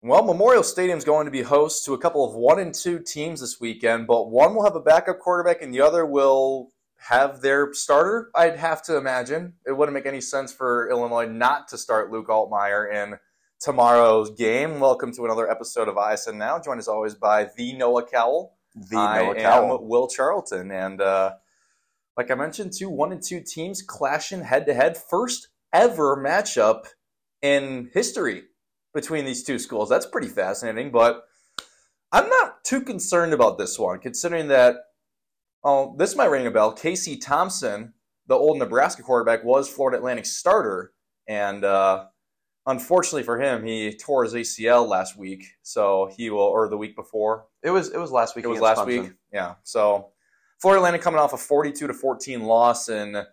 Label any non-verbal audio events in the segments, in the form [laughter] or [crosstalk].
Well, Memorial Stadium is going to be host to a couple of one and two teams this weekend, but one will have a backup quarterback and the other will have their starter. I'd have to imagine it wouldn't make any sense for Illinois not to start Luke Altmyer in tomorrow's game. Welcome to another episode of ISN Now, joined as always by the Noah Cowell. The I Noah am Cowell. Will Charlton, and uh, like I mentioned, two one and two teams clashing head to head. First ever matchup in history between these two schools. That's pretty fascinating, but I'm not too concerned about this one, considering that. Oh, this might ring a bell. Casey Thompson, the old Nebraska quarterback, was Florida Atlantic's starter, and uh, unfortunately for him, he tore his ACL last week. So he will, or the week before, It was it was last week. it was last Clemson. week. Yeah. So Florida Atlantic coming off a 42 to 14 loss in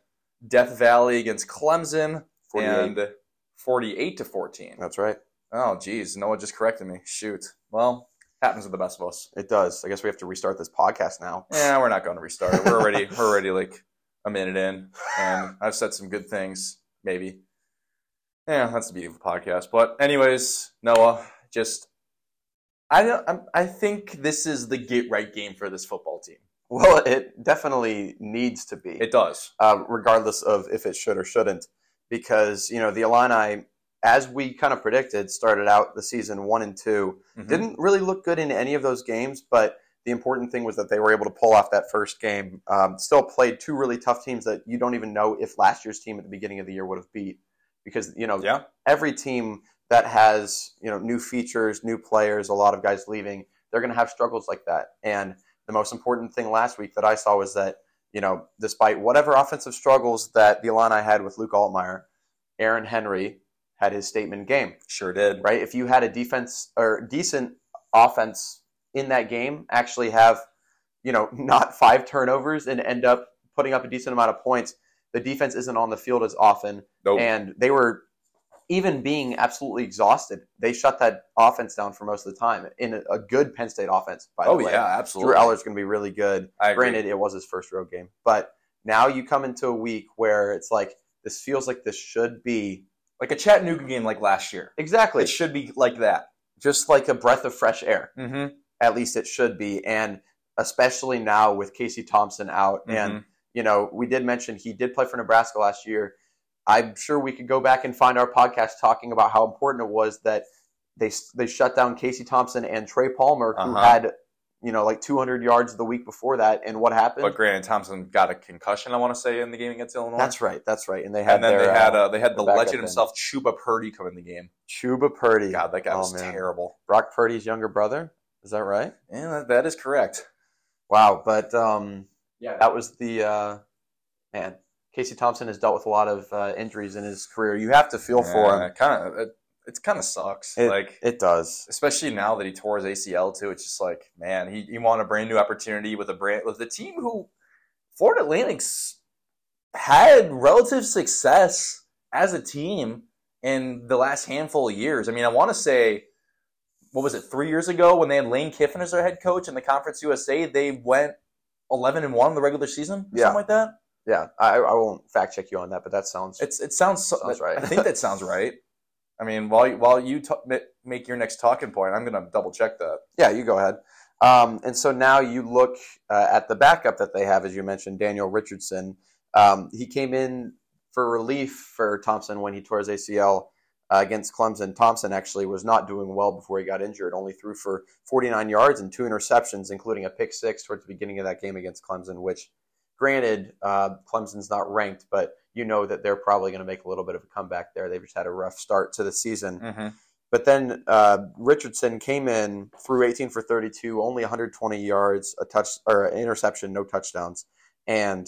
Death Valley against Clemson 48. and 48 to 14. That's right. Oh, geez. Noah just corrected me. Shoot. Well, happens to the best of us. It does. I guess we have to restart this podcast now. Yeah, we're not going to restart it. We're already, we're already [laughs] like a minute in, and I've said some good things, maybe. Yeah, that's the beauty of a podcast. But, anyways, Noah, just. I, don't, I'm- I think this is the get right game for this football team. Well, it definitely needs to be, It does. uh, regardless of if it should or shouldn't, because you know the Illini, as we kind of predicted, started out the season one and 2 Mhm. Didn't really look good in any of those games, but the important thing was that they were able to pull off that first game. Um, still played two really tough teams that you don't even know if last year's team at the beginning of the year would have beat, because you know Yeah. every team that has you know new features, new players, a lot of guys leaving, they're going to have struggles like that. And the most important thing last week that I saw was that you know despite whatever offensive struggles that the Illini had with Luke Altmyer, Aaron Henry had his statement game. Sure did. Right? If you had a defense or decent offense in that game, actually have you know [laughs] not five turnovers and end up putting up a decent amount of points. The defense isn't on the field as often Nope. and they were even being absolutely exhausted. They shut that offense down for most of the time in a, a good Penn State offense. By oh the way, Oh, yeah, absolutely. Drew Allar's going to be really good. I agree. Granted, it was his first road game, but now you come into a week where it's like this feels like this should be like a Chattanooga game like last year. exactly It should be like that. just like a breath of fresh air. Mm-hmm. At least it should be, and especially now with Casey Thompson out and Mm-hmm. you know, we did mention he did play for Nebraska last year. I'm sure we could go back and find our podcast talking about how important it was that they they shut down Casey Thompson and Trey Palmer, who Uh-huh. had you know like 200 yards the week before that. And what happened? But granted, Thompson got a concussion. I want to say in the game against Illinois. that's right. That's right. And they had And then their, they had uh, uh, they had the their legend then. himself, Chubba Purdy, come in the game. Chubba Purdy. God, that guy Oh, was man. terrible. Brock Purdy's younger brother. Is that right? Yeah, that, that is correct. Wow. But um, yeah, that was the uh, man. Casey Thompson has dealt with a lot of uh, injuries in his career. You have to feel for him. Kind of. It, kind of sucks. It- like It does. especially now that he tore his ACL too. It's just like, man, he, he wanted a brand new opportunity with a brand with the team who Florida Atlantic's had relative success as a team in the last handful of years. I mean, I want to say, what was it, three years ago when they had Lane Kiffin as their head coach in the Conference USA, they went eleven and one in the regular season, Yeah. something like that. Yeah, I, I won't fact check you on that, but that sounds It's it sounds, so, Sounds right. I think that sounds right. I mean, while you, while you ma- make your next talking point, I'm going to double check that. Yeah, you go ahead. Um, and so now you look uh, at the backup that they have, as you mentioned, Daniel Richardson. Um, he came in for relief for Thompson when he tore his ACL uh, against Clemson. Thompson actually was not doing well before he got injured, only threw for 49 yards and two interceptions, including a pick six towards the beginning of that game against Clemson, which, granted, uh, Clemson's not ranked, but you know that they're probably going to make a little bit of a comeback there. They've just had a rough start to the season. Mm-hmm. But then uh, Richardson came in, threw 18 for 32, only 120 yards, a touch or an interception, no touchdowns. And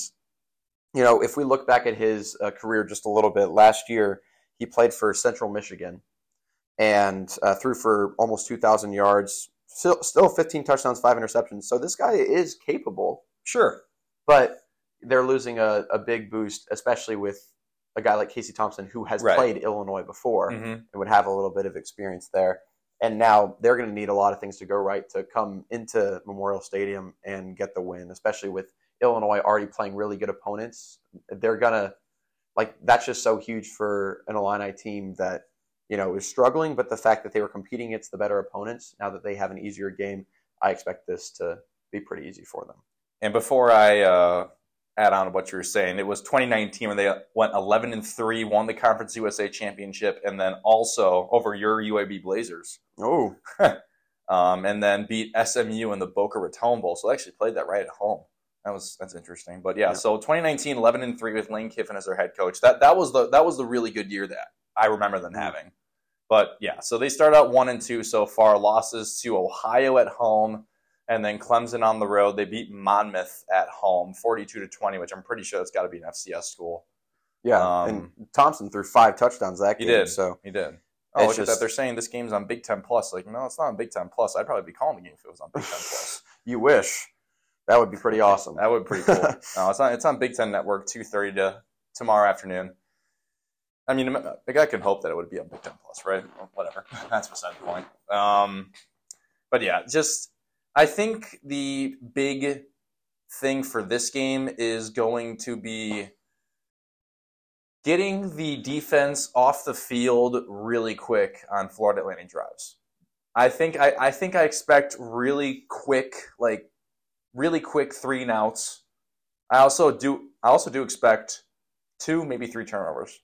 you know, if we look back at his uh, career just a little bit, last year he played for Central Michigan and uh, threw for almost 2,000 yards, still, still 15 touchdowns, five interceptions. So this guy is capable, Sure. but they're losing a, a big boost, especially with a guy like Casey Thompson who has Right. played Illinois before Mm-hmm. and would have a little bit of experience there. And now they're going to need a lot of things to go right to come into Memorial Stadium and get the win, especially with Illinois already playing really good opponents. They're going to, like, that's just so huge for an Illini team that you know, is struggling, but the fact that they were competing against the better opponents, now that they have an easier game, I expect this to be pretty easy for them. And before I uh, add on to what you were saying, it was 2019 when they went 11 and three, won the Conference USA championship, and then also over your UAB Blazers. Oh, [laughs] um, and then beat SMU in the Boca Raton Bowl. So they actually played that right at home. That was that's interesting. But yeah, Yeah. so 2019, 11 and three with Lane Kiffin as their head coach. That that was the that was the really good year that I remember them Mhm. having. But yeah, so they start out one and two so far. Losses to Ohio at home, and then Clemson on the road. They beat Monmouth at home, 42 to 20, which I'm pretty sure it's got to be an FCS school. yeah. Um, and Thompson threw five touchdowns that game. He did. So He did. Oh, look at that! They're saying this game's on Big Ten Plus. Like, no, it's not on Big Ten Plus. I'd probably be calling the game if it was on Big Ten Plus. [laughs] you wish that would be pretty awesome. That would be pretty cool. [laughs] no, it's on. It's on Big Ten Network, two thirty to tomorrow afternoon. I mean, the guy can hope that it would be on Big Ten Plus, right? Well, whatever. [laughs] That's beside the point. Um, but yeah, just I think the big thing for this game is going to be getting the defense off the field really quick on Florida Atlantic drives. I think I, I think I expect really quick, like really quick three and outs. I also do I also do expect two, maybe three turnovers.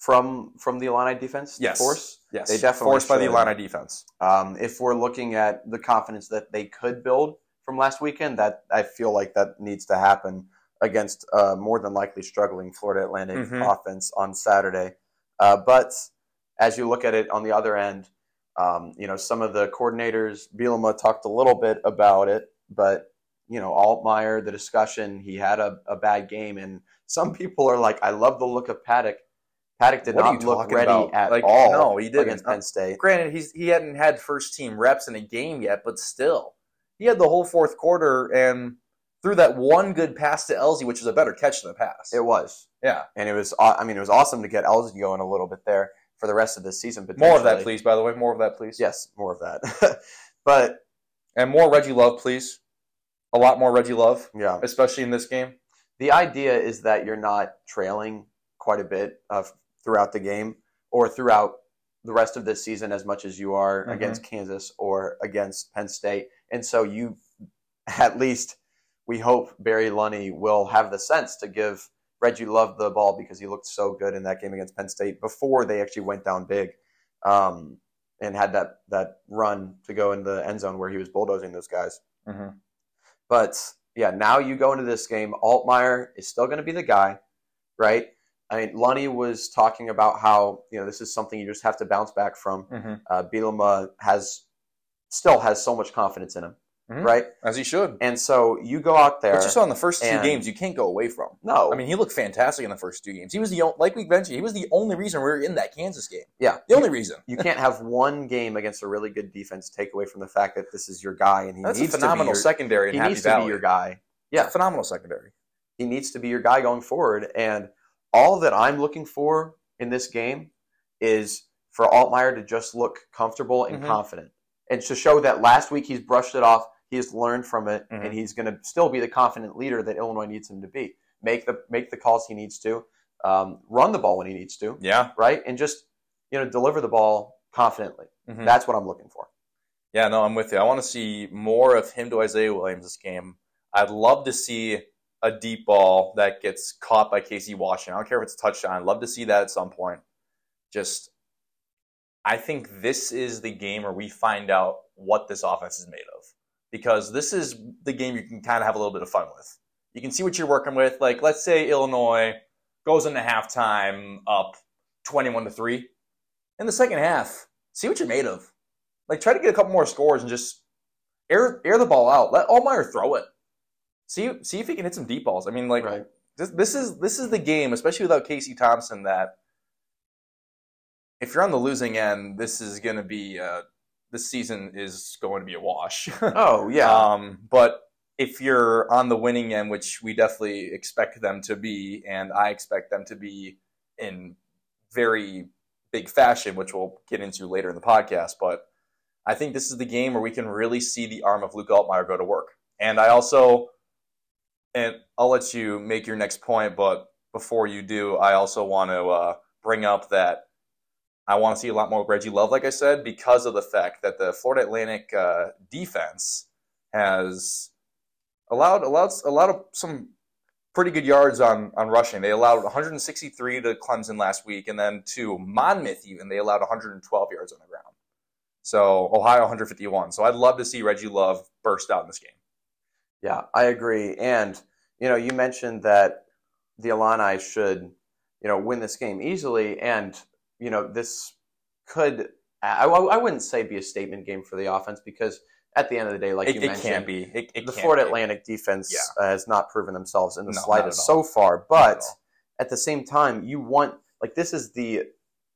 From from the Illini defense Yes. force. Yes, They definitely forced by the. Illini defense. Um, if we're looking at the confidence that they could build from last weekend, that I feel like that needs to happen against uh, more than likely struggling Florida Atlantic Mhm. offense on Saturday. Uh, but as you look at it on the other end, um, you know some of the coordinators, Bielema talked a little bit about it, but you know Altmyer, the discussion, he had a, a bad game, and some people are like, "I love the look of Paddock." Paddock did what not look ready about? at Like, all no, he didn't. against Penn State. Granted, he's he hadn't had first team reps in a game yet, but still, he had the whole fourth quarter and threw that one good pass to Elsie, which was a better catch than the pass. It was. yeah, and it was I mean it was awesome to get Elsie going a little bit there for the rest of the season. more of that, please. By the way, more of that, please. Yes, more of that. [laughs] but and more Reggie Love, please. A lot more Reggie Love, yeah, especially in this game. the idea is that you're not trailing quite a bit of throughout the game or throughout the rest of this season as much as you are Mhm. against Kansas or against Penn State, and so you [laughs] at least we hope Barry Lunney will have the sense to give Reggie Love the ball because he looked so good in that game against Penn State before they actually went down big, um, and had that that run to go in the end zone where he was bulldozing those guys. Mm-hmm. But yeah, now you go into this game. Altmyer is still going to be the guy, right? I mean, Lunney was talking about how you know this is something you just have to bounce back from. Mm-hmm. Uh, Bielema has still has so much confidence in him, Mhm. right? As he should. And so you go out there. But you saw in the first two games, you can't go away from. no, I mean, he looked fantastic in the first two games. He was the only, like we mentioned, he was the only reason we were in that Kansas game. yeah, The only reason. you can't have one game against a really good defense take away from the fact that this is your guy and he That's a phenomenal to be your, secondary he Happy needs to be your guy. yeah, phenomenal secondary. he needs to be your guy going forward. And all that I'm looking for in this game is for Altmyer to just look comfortable and Mhm. confident, and to show that last week he's brushed it off, he has learned from it, Mhm. and he's going to still be the confident leader that Illinois needs him to be. Make the make the calls he needs to, um, run the ball when he needs to, Yeah. right, and just you know deliver the ball confidently. Mhm. That's what I'm looking for. Yeah, no, I'm with you. I want to see more of him to Isaiah Williams this game. I'd love to see a deep ball that gets caught by Casey Washington. I don't care if it's a touchdown. I'd love to see that at some point. Just, I think this is the game where we find out what this offense is made of. Because this is the game you can kind of have a little bit of fun with. You can see what you're working with. Like, let's say Illinois goes into halftime up 21 to 3. In the second half, see what you're made of. Like, try to get a couple more scores and just air air the ball out. Let Altmyer throw it. See see if he can hit some deep balls. I mean, like Right. this this is this is the game, especially without Casey Thompson. That if you're on the losing end, this is going to be uh, this season is going to be a wash. [laughs] Oh yeah, Um, but if you're on the winning end, which we definitely expect them to be, and I expect them to be in very big fashion, which we'll get into later in the podcast. But I think this is the game where we can really see the arm of Luke Altmyer go to work. And I also, and I'll let you make your next point, but before you do, I also want to uh, bring up that I want to see a lot more Reggie Love, like I said, because of the fact that the Florida Atlantic uh, defense has allowed allowed of some pretty good yards on on rushing. They allowed 163 to Clemson last week, and then to Monmouth even they allowed 112 yards on the ground. So Ohio 151. So I'd love to see Reggie Love burst out in this game. Yeah, I agree. And you know, you mentioned that the Illini should you know win this game easily, and you know this could I, I wouldn't say be a statement game for the offense because at the end of the day, like It, you it mentioned, can't be. It, it the can't be. Atlantic defense Yeah. uh, has not proven themselves in the No, slightest so far. But at at the same time, you want like this is the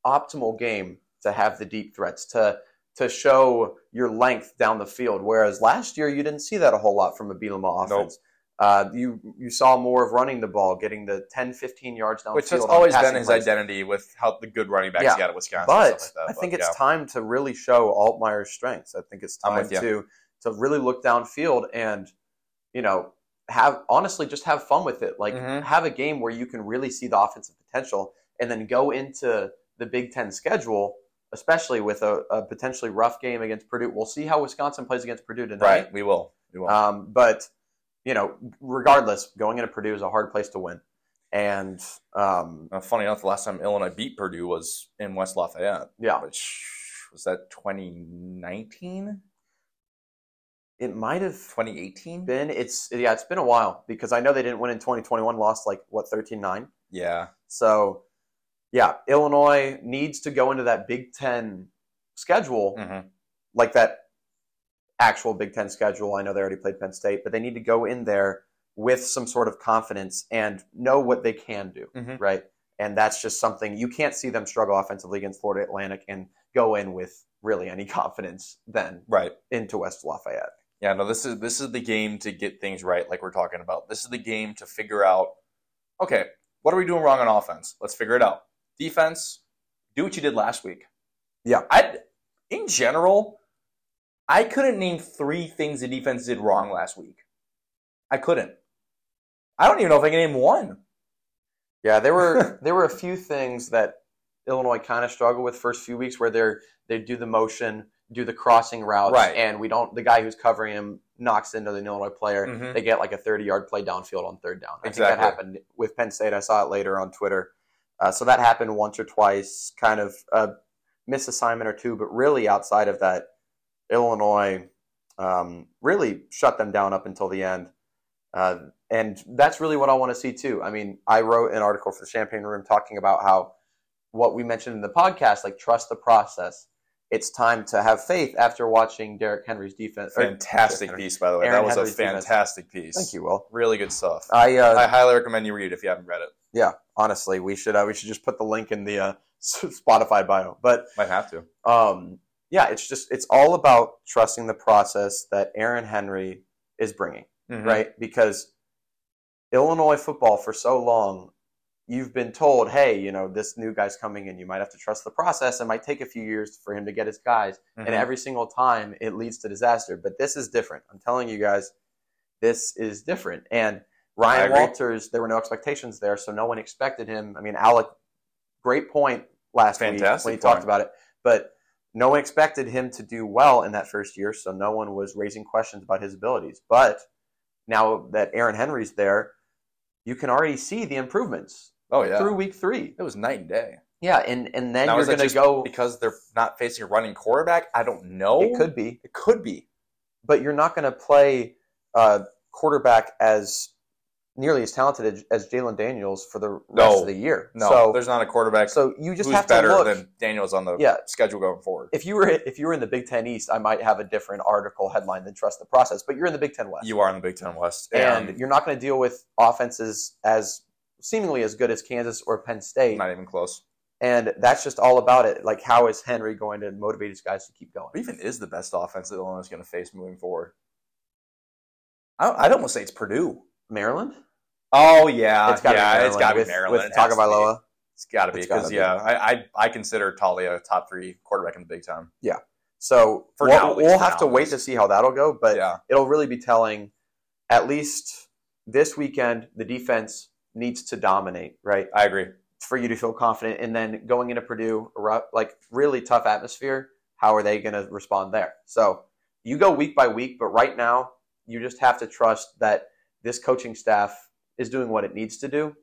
optimal game to have the deep threats to to show your length down the field. Whereas last year you didn't see that a whole lot from a Bielema offense. Uh, you you saw more of running the ball, getting the 10, 15 yards downfield. Which has always been his plays. identity with how the good running backs Yeah. he got at Wisconsin. But and stuff like that. I think But, it's yeah. time to really show Altmyer's strengths. I think it's time to to really look downfield and you know have honestly just have fun with it. Like Mhm. have a game where you can really see the offensive potential, and then go into the Big Ten schedule, especially with a, a potentially rough game against Purdue. We'll see how Wisconsin plays against Purdue tonight. right. We will. We will. Um, but you know, regardless, going into Purdue is a hard place to win, and um, Uh, funny enough, the last time Illinois beat Purdue was in West Lafayette, yeah, which was that 2019, it might have 2018. been it's yeah it's been a while because i know they didn't win in 2021 lost like what 13-9 Yeah, so yeah illinois needs to go into that big ten schedule hmm like that actual big ten schedule i know they already played penn state but they need to go in there with some sort of confidence and know what they can do Mhm. right and that's just something you can't see them struggle offensively against florida atlantic and go in with really any [laughs] confidence then right. into west lafayette Yeah, no, this is this is the game to get things right, like we're talking about. This is the game to figure out. Okay, what are we doing wrong on offense? Let's figure it out. Defense, do what you did last week. Yeah. I, in general, I couldn't name three things the defense did wrong last week. I couldn't. I don't even know if I can name one. Yeah, there were [laughs] there were a few things that Illinois kind of struggled with first few weeks where they're they do the motion, do the crossing routes, Right. and we don't the guy who's covering him knocks into the Illinois player. Mhm. They get like a thirty yard play downfield on third down. I think that happened with Penn State. I saw it later on Twitter. Uh, so that happened once or twice, kind of a misassignment or two, but really outside of that, Illinois um, really shut them down up until the end. Uh, and that's really what I want to see too. I mean, I wrote an article for the Champaign Room talking about how what we mentioned in the podcast, like trust the process. It's time to have faith after watching Derrick Henry's defense. Fantastic Henry. piece, by the way. Aaron that was Henry's a defense. fantastic piece. Thank you, Will. Really good stuff. I, uh, I highly recommend you read it if you haven't read it. Yeah, honestly, we should uh, we should just put the link in the uh, [laughs] Spotify bio. But Might have to. um, yeah, it's just it's all about trusting the process that Aaron Henry is bringing. Mhm. right? Because Illinois football for so long, you've been told, hey, you know, this new guy's coming in. You might have to trust the process. It might take a few years for him to get his guys. Mhm. And every single time it leads to disaster. But this is different. I'm telling you guys, this is different. And Ryan. Walters, there were no expectations there, so no one expected him. I mean, Alec, great point last week when he talked about it. But no one expected him to do well in that first year, so no one was raising questions about his abilities. But now that Aaron Henry's there, you can already see the improvements oh yeah, through week three. it was night and day. Yeah, and, and then Now, you're going to go. because they're not facing a running quarterback. I don't know. It could be, It could be. but you're not going to play uh, quarterback as nearly as talented as, Jalon Daniels for the rest No. of the year. No, so, there's not a quarterback so you just who's have to better look. than Daniels on the Yeah. schedule going forward. if you were if you were in the Big Ten East, I might have a different article headline than trust the process. But you're in the Big Ten West, You are in the Big Ten West, and you're not going to deal with offenses as seemingly as good as Kansas or Penn State, not even close. and that's just all about it. Like, how is Henry going to motivate his guys to keep going? What even is the best offense that Illinois is going to face moving forward? I, don't, I'd almost say it's Purdue. Maryland, Oh yeah, it's got to yeah, be Maryland. it's got to be with, Maryland. with to. Tagovailoa. It's got to be because yeah, I, I I consider Taulia a top three quarterback in the Big Ten. So For we'll, now, we'll have now, to wait to see how that'll go. But yeah, it'll really be telling. At least this weekend, the defense needs to dominate, right? I agree. for you to feel confident. And then going into Purdue, like really tough atmosphere, how are they going to respond there? So you go week by week, but right now you just have to trust that this coaching staff is doing what it needs to do.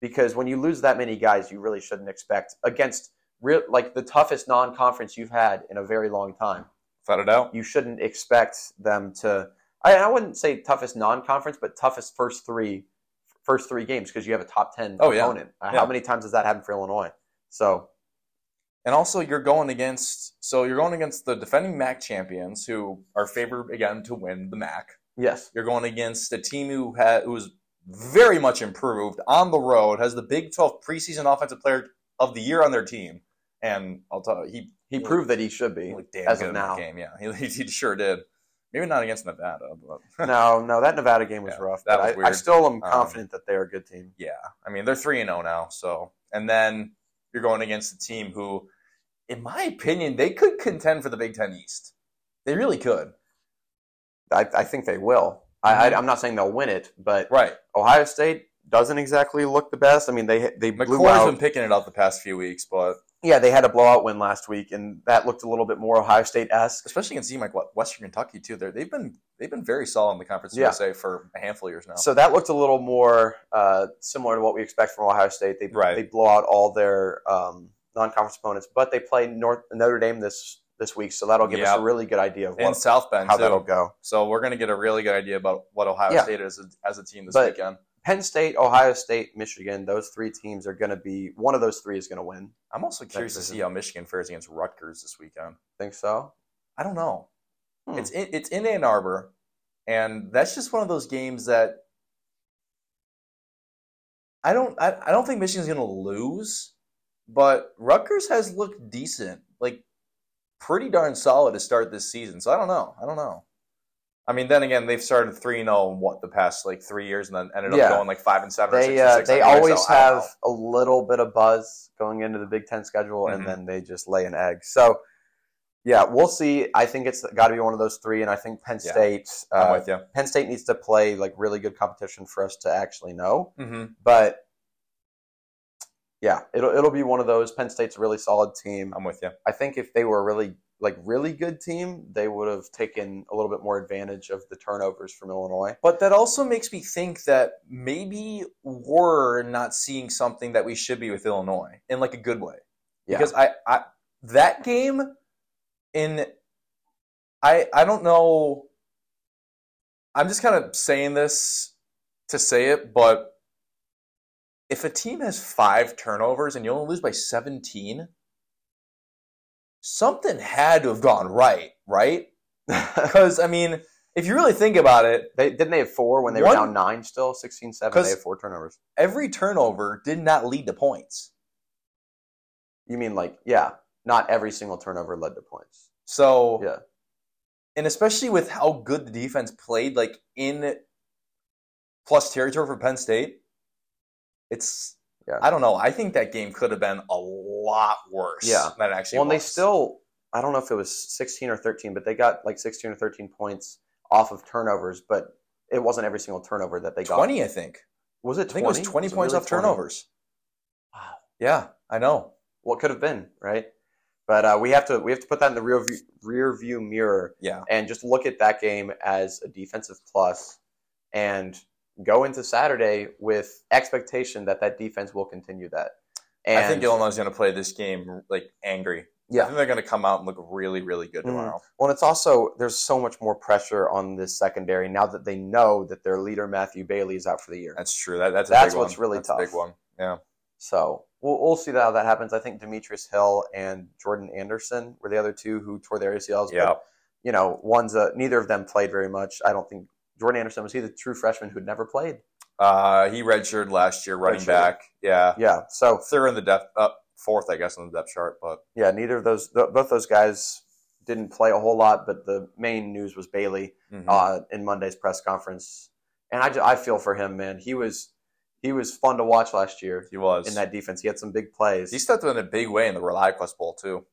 Because when you lose that many guys, you really shouldn't expect against real like the toughest non-conference you've had in a very long time. Without a doubt. You shouldn't expect them to. I, I wouldn't say toughest non-conference, but toughest first three, first three games because you have a top ten Oh, opponent. Uh, Yeah. How many times has that happened for Illinois? So And also, you're going against so you're going against the defending MAC champions who are favored again to win the MAC. Yes, You're going against a team who had who's very much improved on the road, has the Big 12 preseason offensive player of the year on their team, and I'll tell you, he he proved that he should be he looked damn as of now. game. Yeah, he, he sure did. Maybe not against Nevada, but [laughs] no, no, that Nevada game was Yeah, rough. that but was I, I still am Um, confident that they're a good team. yeah, I mean they're three and zero now. So, and then you're going against a team who, in my opinion, they could contend for the Big Ten East. They really could. I, I think they will. I, Mhm. I, I'm not saying they'll win it, but Right. Ohio State doesn't exactly look the best. I mean, they they blew McCoy's out. been picking it up the past few weeks, but yeah, they had a blowout win last week, and that looked a little bit more Ohio State esque. especially against team like what Western Kentucky too. They're, they've been they've been very solid in the Conference Yeah. USA for a handful of years now. So that looked a little more uh, similar to what we expect from Ohio State. They Right. they blow out all their um, non-conference opponents, but they play North Notre Dame this this week, so that'll give us a really good idea of and what, South Bend how too. that'll go. So we're gonna get a really good idea about what Ohio Yeah. State is as, as a team this But- weekend. Penn State, Ohio State, Michigan, those three teams are going to be one of those three is going to win. I'm also curious to see how Michigan fares against Rutgers this weekend. Think so? I don't know. Hmm. It's in, it's in Ann Arbor, and that's just one of those games that I don't I, I don't think Michigan's gonna lose, but Rutgers has looked decent, like pretty darn solid to start this season. So I don't know. I don't know. I mean, then again, they've started three and zero what the past like three years, and then ended up Yeah. going like five and seven. or six They and uh, six they always so have a little bit of buzz going into the Big Ten schedule, Mhm. and then they just lay an egg. So, yeah, we'll see. I think it's got to be one of those three, and I think Penn State. I'm Uh, with you. Penn State needs to play like really good competition for us to actually know. hmm But yeah, it'll it'll be one of those. Penn State's a really solid team. I'm with you. I think if they were a really like really good team, they would have taken a little bit more advantage of the turnovers from Illinois. But that also makes me think that maybe we're not seeing something that we should be with Illinois in like a good way. Yeah. Because I, I that game in I I don't know I'm just kind of saying this to say it, but if a team has five turnovers and you only lose by 17, something had to have gone right, right? [laughs] Because I mean, if you really think about it, they didn't they have four when they were down nine still 16-7 'Cause- they had four turnovers. every turnover did not lead to points. You mean like yeah, not every single turnover led to points. So Yeah. and especially with how good the defense played, like in plus territory for Penn State, it's Yeah. I don't know. I think that game could have been a lot worse. Yeah. than it actually Well, and they still I don't know if it was 16 or 13, but they got like 16 or 13 points off of turnovers, but it wasn't every single turnover that they got. twenty. I think. Was it I 20? think it was twenty Was it points really off 20? turnovers. Wow. Yeah, I know. What could have been, right? But uh, we have to we have to put that in the rear view, rear view mirror Yeah, and just look at that game as a defensive plus and go into Saturday with expectation that that defense will continue that. And I think Illinois is going to play this game like angry. Yeah. I think they're going to come out and look really, really good Mhm. tomorrow. Well, it's also there's so much more pressure on this secondary now that they know that their leader Matthew Bailey is out for the year. That's true. That, that's a That's big what's one. really That's a big tough. one. Yeah. So we'll, we'll see how that happens. I think Demetrius Hill and Jordan Anderson were the other two who tore their ACLs. but, Yeah. you know, one's a, neither of them played very much. I don't think Jordan Anderson was he the true freshman who'd never played. Uh, he redshirted last year, running Redshirted. back. Yeah. Yeah. So Third in the depth, up fourth, I guess, on the depth chart. But yeah, neither of those th- both those guys didn't play a whole lot. But the main news was Bailey mhm. uh, in Monday's press conference, and I, ju- I feel for him, man. He was he was fun to watch last year he was. in that defense. He had some big plays. he stepped in a big way in the ReliaQuest Bowl too,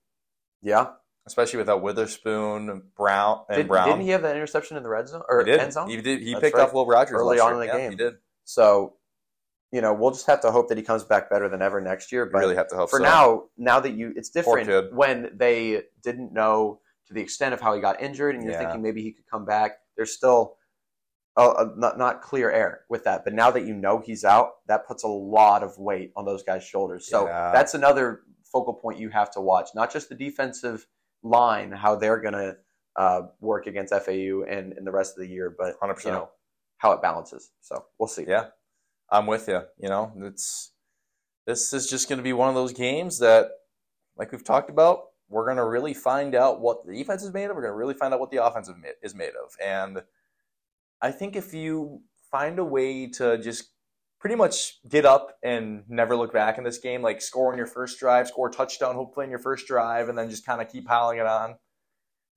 yeah. Especially without Witherspoon, Brown, and Did, Brown. Didn't he have that interception in the red zone or He did. end zone? He did. He That's picked right. off Will Rogers Early on year. in the Yeah, game. He did. So you know, we'll just have to hope that he comes back better than ever next year. You But really have to hope for so. now, now that you, it's different when they didn't know to the extent of how he got injured, and you're Yeah. thinking maybe he could come back. There's still a, a, not not clear air with that, but now that you know he's out, that puts a lot of weight on those guys' shoulders. So Yeah. that's another focal point you have to watch, not just the defensive line, how they're going to uh, work against FAU and in the rest of the year, but 100%. you know how it balances. So we'll see. Yeah, I'm with you. You know, it's this is just going to be one of those games that, like we've talked about, we're going to really find out what the defense is made of. We're going to really find out what the offensive is made of. And I think if you find a way to just pretty much get up and never look back in this game, like score on your first drive, score a touchdown, hopefully in your first drive, and then just kind of keep piling it on.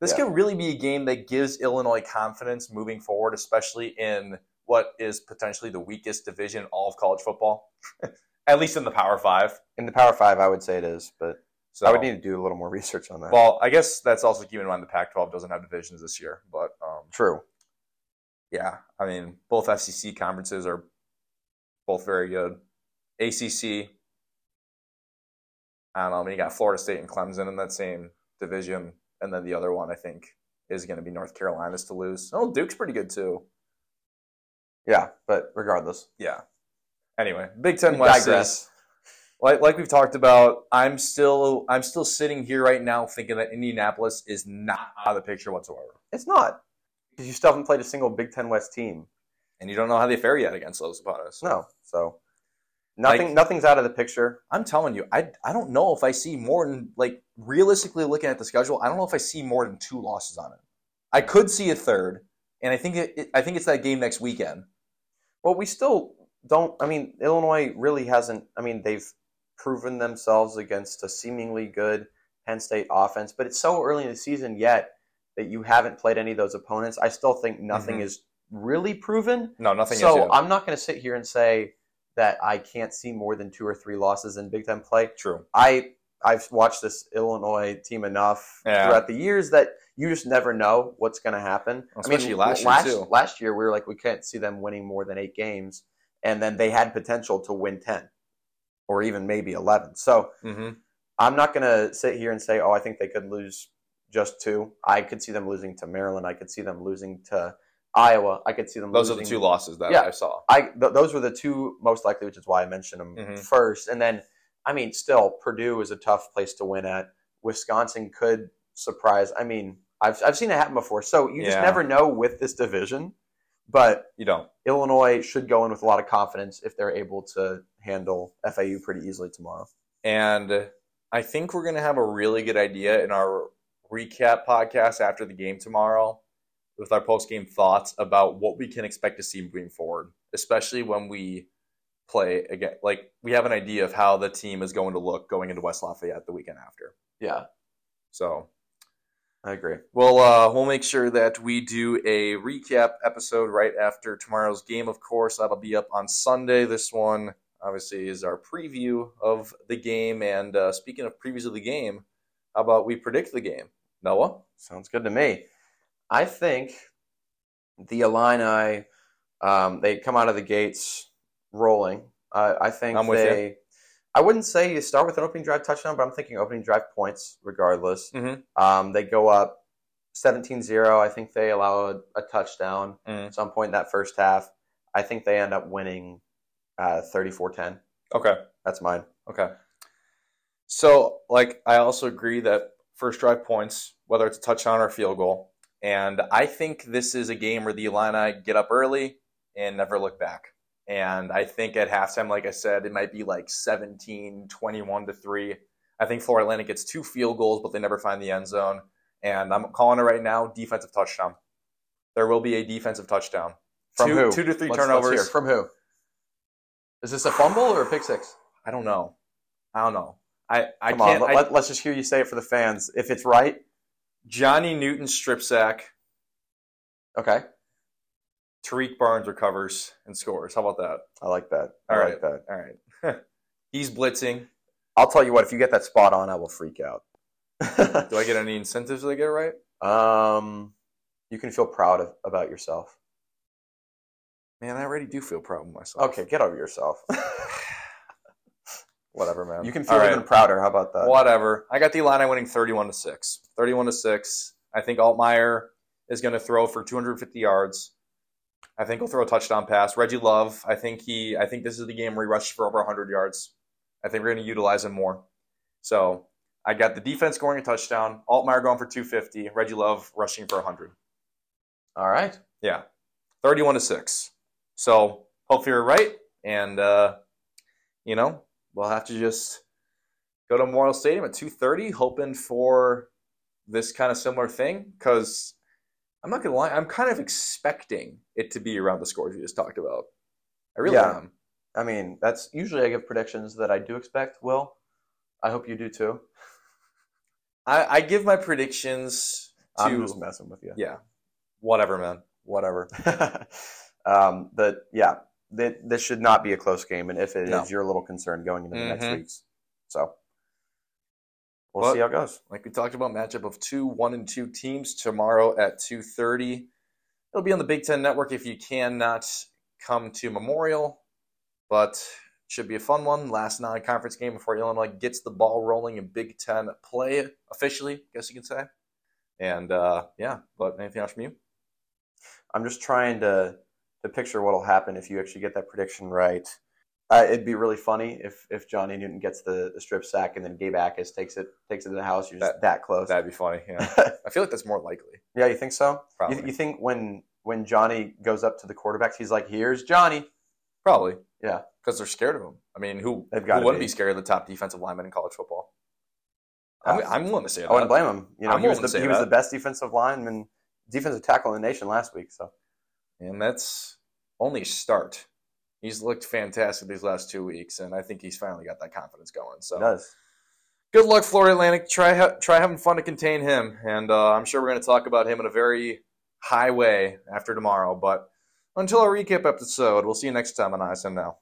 This Yeah. could really be a game that gives Illinois confidence moving forward, especially in what is potentially the weakest division in all of college football, [laughs] at least in the Power Five. In the Power Five, I would say it is, but So I would need to do a little more research on that. Well, I guess that's also keeping in mind the Pac-12 doesn't have divisions this year, but um, True. yeah, I mean both SEC conferences are both very good. ACC, I don't know. I mean, you got Florida State and Clemson in that same division, and then the other one I think is going to be North Carolina's to lose. Oh, Duke's pretty good too. Yeah, but regardless, Yeah. Anyway, Big Ten West digress. is like like we've talked about. I'm still I'm still sitting here right now thinking that Indianapolis is not out of the picture whatsoever, it's not because you still haven't played a single Big Ten West team. And you don't know how they fare yet against those opponents. No, so nothing. Like- nothing's out of the picture. I'm telling you, I I don't know if I see more than like realistically looking at the schedule. I don't know if I see more than two losses on it. I could see a third, and I think it, it I think it's that game next weekend. Well, we still don't. I mean, Illinois really hasn't. I mean, they've proven themselves against a seemingly good Penn State offense, but it's so early in the season yet that you haven't played any of those opponents. I still think nothing Mhm. is really proven. No, nothing so. I'm not going to sit here and say that I can't see more than two or three losses in Big Ten play. True. I I've watched this Illinois team enough Yeah. throughout the years that you just never know what's going to happen. Especially last year, too. Last year we were like we can't see them winning more than eight games, and then they had potential to win ten, or even maybe eleven. So hmm I'm not going to sit here and say, oh, I think they could lose just two. I could see them losing to Maryland. I could see them losing to Iowa. I could see them. Those are the two losses that Yeah. I saw. I th- those were the two most likely, which is why I mentioned them Mhm. first. And then, I mean, still, Purdue is a tough place to win at. Wisconsin could surprise. I mean, I've I've seen it happen before, so you just never know with this division. But You don't. Illinois should go in with a lot of confidence if they're able to handle FAU pretty easily tomorrow. And I think we're going to have a really good idea in our recap podcast after the game tomorrow with our post game thoughts about what we can expect to see moving forward, especially when we play again. Like, we have an idea of how the team is going to look going into West Lafayette the weekend after. Yeah, So I agree. We'll uh, we'll make sure that we do a recap episode right after tomorrow's game. Of course, that'll be up on Sunday. This one obviously is our preview of the game. And uh, speaking of previews of the game, how about we predict the game, Noah? Sounds good to me. I think the Illini, um, they come out of the gates rolling. Uh, I think I'm with they. I wouldn't say you start with an opening drive touchdown, but I'm thinking opening drive points regardless. Mhm. Um, they go up 17-0. I think they allow a, a touchdown Mhm. at some point in that first half. I think they end up winning uh, 34-10. Okay. That's mine. Okay. So, like, I also agree that first drive points, whether it's a touchdown or a field goal, and I think this is a game where the Illini get up early and never look back. And I think at halftime, like I said, it might be like 17, 21 to 3. I think Florida Atlantic gets two field goals, but they never find the end zone. And I'm calling it right now defensive touchdown. There will be a defensive touchdown. From two, who? two to 3 Let's- let's turnovers. From who? Is this a fumble or a pick six? I don't know. I don't know. I, I Come can't. on, let, us just hear you say it for the fans. If it's right, Johnny Newton strip sack. okay. Tariq Barnes recovers and scores. How about that? I like that. I All like right. that. All right. [laughs] He's blitzing. I'll tell you what. If you get that spot on, I will freak out. [laughs] Do I get any incentives if I get it right? um, you can feel proud of, about yourself. Man, I already do feel proud of myself. Okay, get over yourself. [laughs] Whatever, man. you can feel All right. even prouder. How about that? Whatever. I got the Illini winning 31 to 6. 31 to 6. I think Altmyer is going to throw for 250 yards. I think he'll throw a touchdown pass. Reggie Love, I think he I think this is the game where he rushes for over 100 yards. I think we're going to utilize him more. So, I got the defense scoring a touchdown, Altmyer going for 250, Reggie Love rushing for 100. All right. Yeah. 31 to 6. So, hopefully you're right and uh you know, we'll have to just go to Memorial Stadium at 2:30 hoping for this kind of similar thing cuz I'm not going to lie, I'm kind of expecting it to be around the scores you just talked about. I really Yeah. am. I mean, that's usually I give predictions that I do expect. Will, I hope you do too. I, I give my predictions to I'm just messing with you. yeah, whatever, man, whatever. [laughs] um, but yeah, th- this should not be a close game, and if it is, No. you're a little concerned going into the next Mhm. weeks. So we'll see how it goes. like we talked about, matchup of two one and two teams tomorrow at two thirty. It'll be on the Big Ten Network if you cannot come to Memorial, but should be a fun one. Last non-conference game before Illinois gets the ball rolling in Big Ten play officially, I guess you could say. And uh, yeah, but anything else from you? I'm just trying to to picture what'll happen if you actually get that prediction right. Uh, it'd be really funny if if Johnny Newton gets the, the strip sack and then Gabe Akis takes it takes it to the house. You're just that, close. That'd be funny. Yeah, [laughs] I feel like that's more likely. yeah, you think so? Probably. You, you think when when Johnny goes up to the quarterbacks, he's like, "Here's Johnny." Probably. Yeah. Because they're scared of him. I mean, who, They've who wouldn't be. be scared of the top defensive lineman in college football? I'm, Uh, I'm willing to say that. I wouldn't blame him. You know, I'm he was the to say he was the best defensive lineman, defensive tackle in the nation last week. So And that's only a start. He's looked fantastic these last two weeks, and I think he's finally got that confidence going. So does. good luck, Florida Atlantic. Try ha- try having fun to contain him, and uh, I'm sure we're going to talk about him in a very high way after tomorrow. But until our recap episode, we'll see you next time on ISN Now.